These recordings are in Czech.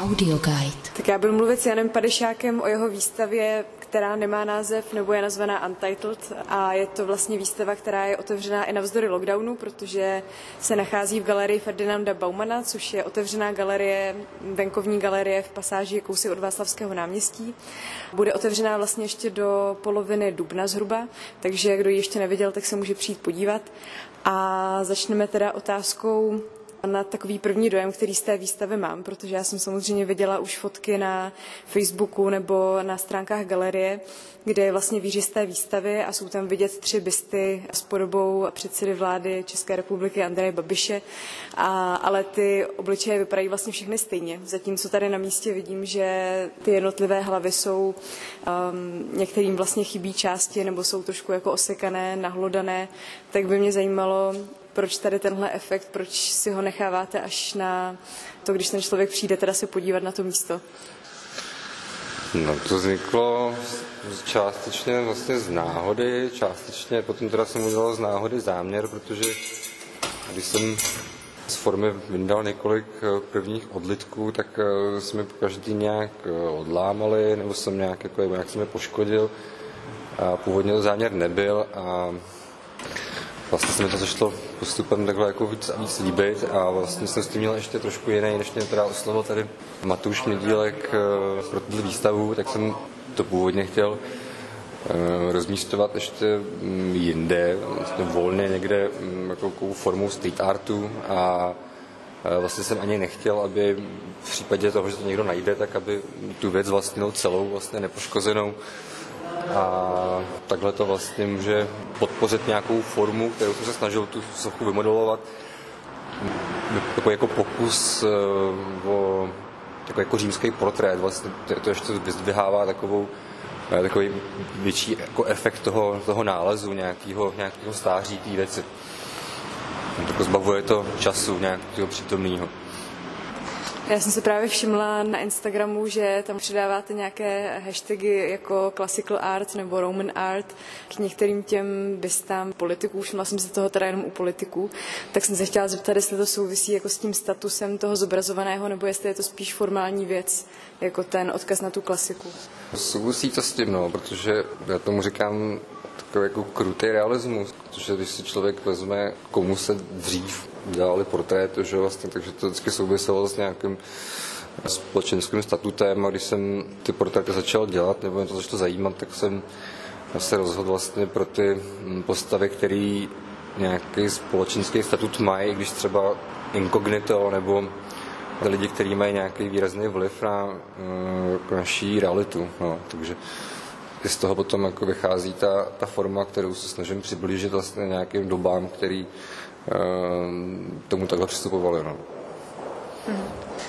Audioguide. Tak já budu mluvit s Janem Padešákem o jeho výstavě, která nemá název nebo je nazvaná Untitled a je to vlastně výstava, která je otevřená i navzdory lockdownu, protože se nachází v galerii Ferdinanda Baumana, což je otevřená galerie, venkovní galerie v pasáži kousek od Václavského náměstí. Bude otevřená vlastně ještě do poloviny dubna zhruba, takže kdo ji ještě neviděl, tak se může přijít podívat. A začneme teda otázkou na takový první dojem, který z té výstavy mám, protože já jsem samozřejmě viděla už fotky na Facebooku nebo na stránkách galerie, kde je vlastně výřez té výstavy a jsou tam vidět tři bysty s podobou předsedy vlády České republiky Andreje Babiše, a, ale ty obličeje vypadají vlastně všechny stejně. Zatímco tady na místě vidím, že ty jednotlivé hlavy jsou, um, některým vlastně chybí části nebo jsou trošku jako osekané, nahlodané, tak by mě zajímalo, proč tady tenhle efekt, proč si ho necháváte až na to, když ten člověk přijde teda se podívat na to místo? No to vzniklo částečně vlastně z náhody, částečně potom teda jsem udělal z náhody záměr, protože když jsem z formy vyndal několik eh, prvních odlitků, tak eh, jsme každý nějak eh, odlámali, nebo jsem nějak, jako, nějak jsem je poškodil. A původně to záměr nebyl a vlastně se mi to začalo postupem takhle jako víc a víc líbit a vlastně jsem s tím měl ještě trošku jiný, než mě teda oslovil tady Matuš Mědílek eh, pro tuto výstavu, tak jsem to původně chtěl eh, rozmístovat ještě mm, jinde, vlastně volně někde mm, jako formou street artu a eh, vlastně jsem ani nechtěl, aby v případě toho, že to někdo najde, tak aby tu věc vlastnil celou, vlastně nepoškozenou a takhle to vlastně může podpořit nějakou formu, kterou jsem se snažil tu sochu vymodelovat. Takový jako pokus eh, o takový jako římský portrét, vlastně to ještě vyzdvihává takovou eh, takový větší jako efekt toho, toho nálezu, nějakého, nějakého stáří té věci. Tak zbavuje to času nějakého přítomného. Já jsem se právě všimla na Instagramu, že tam přidáváte nějaké hashtagy jako classical art nebo Roman art k některým těm bystám politiků. Všimla jsem se toho teda jenom u politiků. Tak jsem se chtěla zeptat, jestli to souvisí jako s tím statusem toho zobrazovaného, nebo jestli je to spíš formální věc, jako ten odkaz na tu klasiku. Souvisí to s tím, no, protože já tomu říkám takový jako krutý realismus, protože když si člověk vezme, komu se dřív dělali portrét, že vlastně, takže to vždycky souviselo s nějakým společenským statutem a když jsem ty portréty začal dělat, nebo mě to začalo zajímat, tak jsem se rozhodl vlastně pro ty postavy, které nějaký společenský statut mají, když třeba inkognito nebo lidi, kteří mají nějaký výrazný vliv na uh, naší realitu. No, takže z toho potom jako vychází ta, ta forma, kterou se snažím přiblížit vlastně nějakým dobám, který uh, tomu takhle přistupovali. No.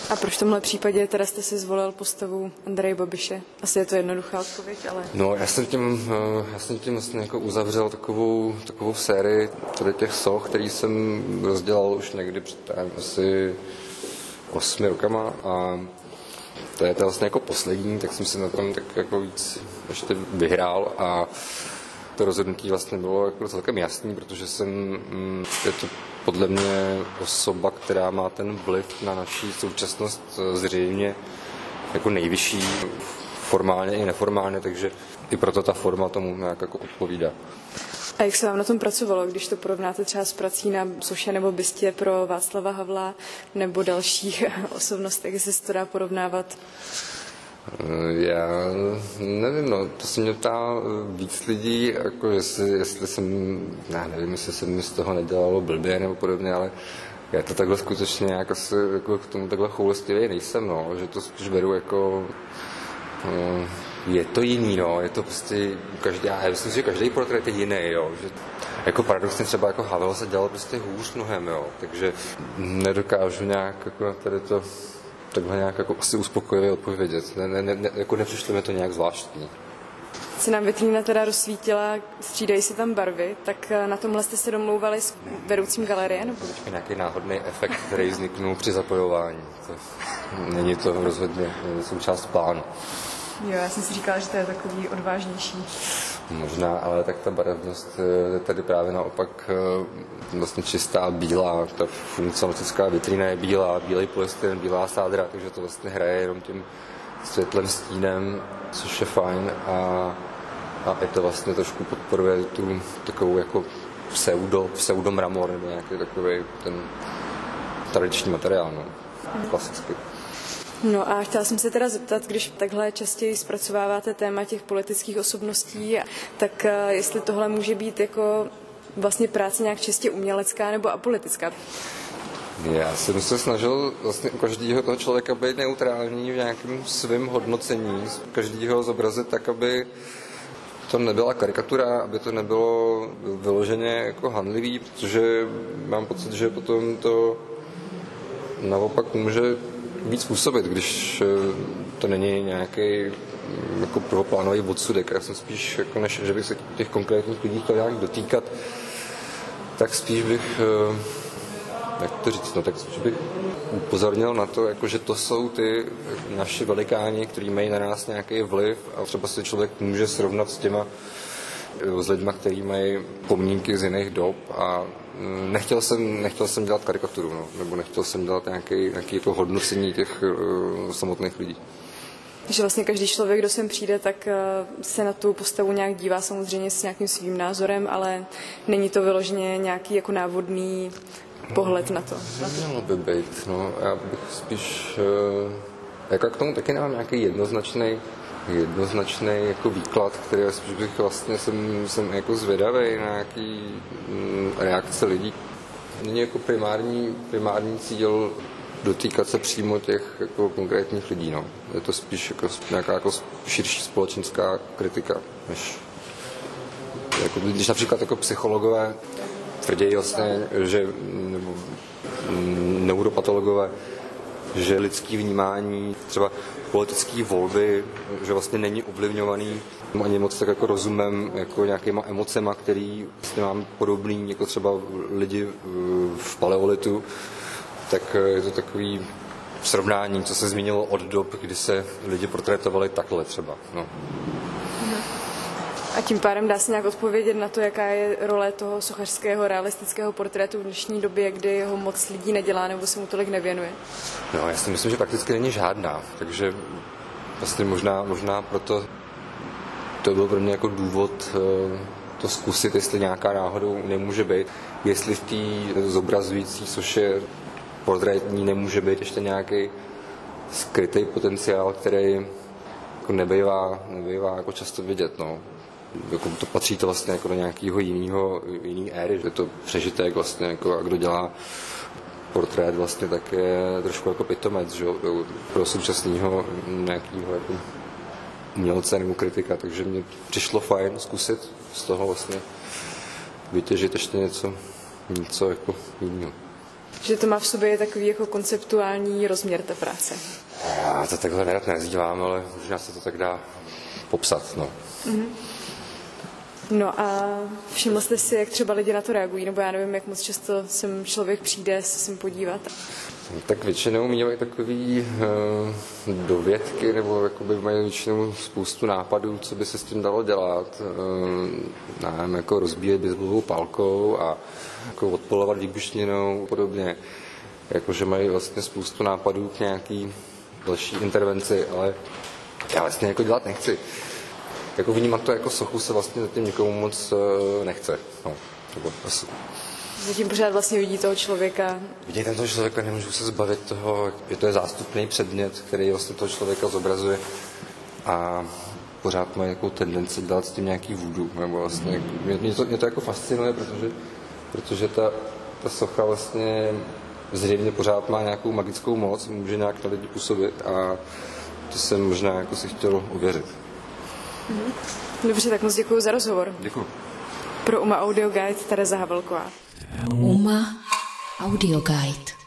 A proč v tomhle případě teda jste si zvolil postavu Andreje Babiše? Asi je to jednoduchá odpověď, ale... No, já jsem tím, já jsem tím vlastně jako uzavřel takovou, takovou sérii tady těch soch, který jsem rozdělal už někdy před asi osmi rokama a to je to vlastně jako poslední, tak jsem si na tom tak jako víc ještě vyhrál a to rozhodnutí vlastně bylo jako celkem jasný, protože jsem, mm, je to podle mě osoba, která má ten vliv na naší současnost eh, zřejmě jako nejvyšší formálně i neformálně, takže i proto ta forma tomu nějak jako odpovídá. A jak se vám na tom pracovalo, když to porovnáte třeba s prací na soše nebo bystě pro Václava Havla nebo dalších osobnostech, jestli se to dá porovnávat? Já nevím, no, to se mě ptá víc lidí, jako jestli, jestli jsem, já nevím, jestli se mi z toho nedělalo blbě nebo podobně, ale já to takhle skutečně nějak asi jako k tomu takhle choulostivě nejsem, no, že to spíš beru jako, no, je to jiný, no, je to prostě každý, já myslím, že každý portrét je jiný, jo, že jako paradoxně třeba jako Havel se dělal prostě hůř mnohem, jo, takže nedokážu nějak jako tady to takhle nějak jako asi uspokojivě odpovědět. Ne, ne, ne, jako nepřišlo mi to nějak zvláštní. Se nám vitrína teda rozsvítila, střídají se tam barvy, tak eh, na tomhle jste se domlouvali s vedoucím galerie? Nebo? Nějaký náhodný efekt, který vzniknul při zapojování. To, není to rozhodně součást plánu. Jo, já jsem si říkala, že to je takový odvážnější. Možná, ale tak ta barevnost je tady právě naopak eh, vlastně čistá, bílá. Ta funkcionalistická vitrína je bílá, bílej polystyren, bílá sádra, takže to vlastně hraje jenom tím světlem, stínem, což je fajn a, a i to vlastně trošku podporuje tu takovou jako pseudo, pseudo mramor nebo nějaký takový ten tradiční materiál, no, klasicky. No a chtěla jsem se teda zeptat, když takhle častěji zpracováváte téma těch politických osobností, tak eh, jestli tohle může být jako vlastně práce nějak čistě umělecká nebo apolitická? Já jsem se snažil vlastně u každého toho člověka být neutrální v nějakém svém hodnocení, každého zobrazit tak, aby to nebyla karikatura, aby to nebylo vyloženě jako handlivý, protože mám pocit, že potom to naopak může víc působit, když eh, to není nějaký mm, jako prvoplánový odsudek. Já jsem spíš, jako než že bych se těch konkrétních lidí chtěl nějak dotýkat, tak spíš bych, eh, jak to říct, no, tak spíš bych upozornil na to, jako, že to jsou ty naši velikáni, kteří mají na nás nějaký vliv a třeba si člověk může srovnat s těma s lidmi, kteří mají pomínky z jiných dob a mm, nechtěl jsem, nechtěl jsem dělat karikaturu, no, nebo nechtěl jsem dělat nějaký, nějaký jako hodnocení těch uh, samotných lidí. Že vlastně každý člověk, kdo sem přijde, tak uh, se na tu postavu nějak dívá samozřejmě s nějakým svým názorem, ale není to vyloženě nějaký jako návodný pohled na to. Mělo by být, no. Já bych spíš, jako k tomu taky nemám nějaký jednoznačný jednoznačný jako výklad, který spíš bych vlastně jsem, jsem jako zvědavý na nějaký mm, reakce lidí. Není jako primární, primární cíl dotýkat se přímo těch jako konkrétních lidí. No. Je to spíš jako nějaká jako širší společenská kritika, než jako, když například jako psychologové tvrdí vlastně, že nebo mm, neuropatologové, že lidský vnímání, třeba politické volby, že vlastně není ovlivňovaný ani moc tak jako rozumem, jako nějakýma emocema, který vlastně mám podobný jako třeba lidi v paleolitu, tak je to takový srovnání, co se zmínilo od dob, kdy se lidi portrétovali takhle třeba. No. A tím pádem dá se nějak odpovědět na to, jaká je role toho sochařského realistického portrétu v dnešní době, kdy ho moc lidí nedělá nebo se mu tolik nevěnuje? No, já si myslím, že prakticky není žádná, takže vlastně možná, možná proto to byl pro mě jako důvod eh, to zkusit, jestli nějaká náhodou nemůže být, jestli v té zobrazující, což je portrétní, nemůže být ještě nějaký skrytý potenciál, který jako nebejvá, nebejvá jako často vidět. No jako to patří to vlastně jako do nějakého jiného, jiný éry, že to přežitek vlastně, jako, a kdo dělá portrét vlastně tak je trošku jako pitomec, že pro současného nějakého jako umělce nebo kritika, takže mě přišlo fajn zkusit z toho vlastně vytěžit ještě něco, něco jako jiného. Že to má v sobě takový jako konceptuální rozměr té práce. Já to takhle nerad nazývám, ale možná se to tak dá popsat. No. Mm-hmm. No a všiml jste si, jak třeba lidi na to reagují, nebo já nevím, jak moc často sem člověk přijde se sem podívat? Tak většinou mají takový uh, dovědky, nebo jakoby mají většinou spoustu nápadů, co by se s tím dalo dělat. Uh, nevím, jako rozbíjet baseballovou palkou a jako odpolovat výbušninou a podobně. Jakože mají vlastně spoustu nápadů k nějaký další intervenci, ale já vlastně jako dělat nechci jako vnímat to jako sochu se vlastně zatím nikomu moc uh, nechce. No, nebo asi. Zatím pořád vlastně vidí toho člověka. Vidí ten toho člověka, nemůžu se zbavit toho, že to je zástupný předmět, který vlastně toho člověka zobrazuje a pořád má nějakou tendenci dělat s tím nějaký vůdu. Nebo vlastně, mě, mě, to, mě to jako fascinuje, protože, protože ta, ta socha vlastně zřejmě pořád má nějakou magickou moc, může nějak na lidi působit a to jsem možná jako si chtěl uvěřit. Mhm. Dobře, tak moc děkuji za rozhovor. Děkuji. Pro UMA Audio Guide Tereza Havelková. UMA Audio Guide.